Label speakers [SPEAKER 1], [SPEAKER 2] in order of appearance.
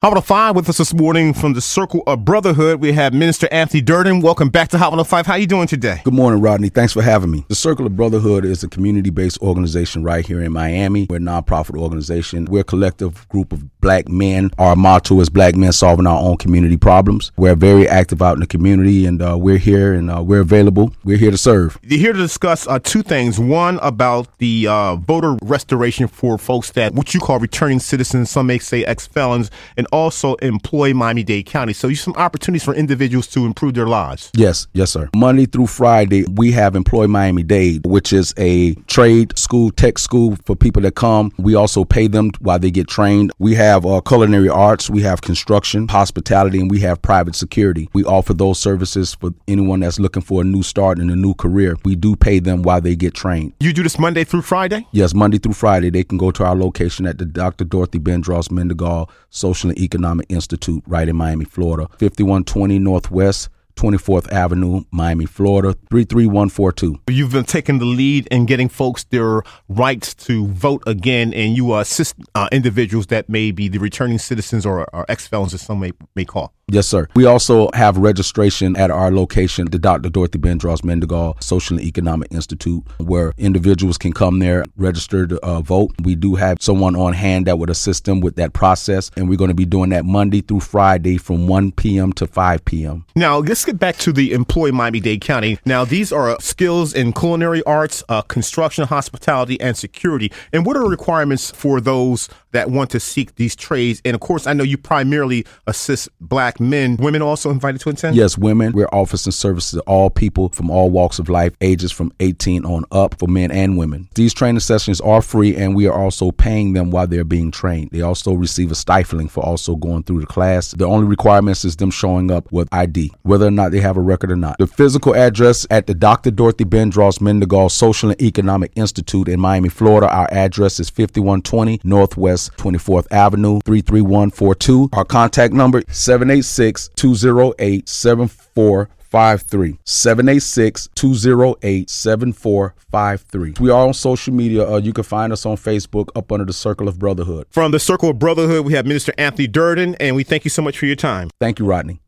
[SPEAKER 1] Hot 105 with us this morning from the Circle of Brotherhood. We have Minister Anthony Durden. Welcome back to Hot 105. How are you doing today?
[SPEAKER 2] Good morning, Rodney. Thanks for having me. The Circle of Brotherhood is a community-based organization right here in Miami. We're a nonprofit organization. We're a collective group of black men. Our motto is black men solving our own community problems. We're very active out in the community and uh, we're here and uh, we're available. We're here to serve.
[SPEAKER 1] You're here to discuss uh, two things. One about the uh, voter restoration for folks that what you call returning citizens, some may say ex-felons, and also employ Miami-Dade County. So you some opportunities for individuals to improve their lives.
[SPEAKER 2] Yes, yes, sir. Monday through Friday, we have Employ Miami Dade, which is a trade school, tech school for people that come. We also pay them while they get trained. We have uh, culinary arts, we have construction, hospitality, and we have private security. We offer those services for anyone that's looking for a new start and a new career. We do pay them while they get trained.
[SPEAKER 1] You do this Monday through Friday?
[SPEAKER 2] Yes, Monday through Friday. They can go to our location at the Dr. Dorothy Bendross Mindingall Social and Economic Institute right in Miami, Florida. 5120 Northwest 24th Avenue, Miami, Florida 33142.
[SPEAKER 1] You've been taking the lead in getting folks their rights to vote again, and you assist uh, individuals that may be the returning citizens or, or ex felons, as some may, may call.
[SPEAKER 2] Yes, sir. We also have registration at our location, the Dr. Dorothy Bendross Mindingall Social and Economic Institute, where individuals can come there, register to uh, vote. We do have someone on hand that would assist them with that process, and we're going to be doing that Monday through Friday from 1 p.m. to 5 p.m.
[SPEAKER 1] Now, let's get back to the employ Miami Dade County. Now, these are skills in culinary arts, uh, construction, hospitality, and security. And what are the requirements for those that want to seek these trades? And of course, I know you primarily assist black men. Women also invited to attend?
[SPEAKER 2] Yes, women. We're offering services to all people from all walks of life, ages from 18 on up for men and women. These training sessions are free, and we are also paying them while they're being trained. They also receive a stifling for also going through the class. The only requirements is them showing up with ID, whether or not they have a record or not. The physical address at the Dr. Dorothy Bendross Mindingall Social and Economic Institute in Miami, Florida. Our address is 5120 Northwest 24th Avenue, 33142. Our contact number 786 208 7453. 786 208 7453. We are on social media. Uh, you can find us on Facebook up under the Circle of Brotherhood.
[SPEAKER 1] From the Circle of Brotherhood, we have Minister Anthony Durden, and we thank you so much for your time.
[SPEAKER 2] Thank you, Rodney.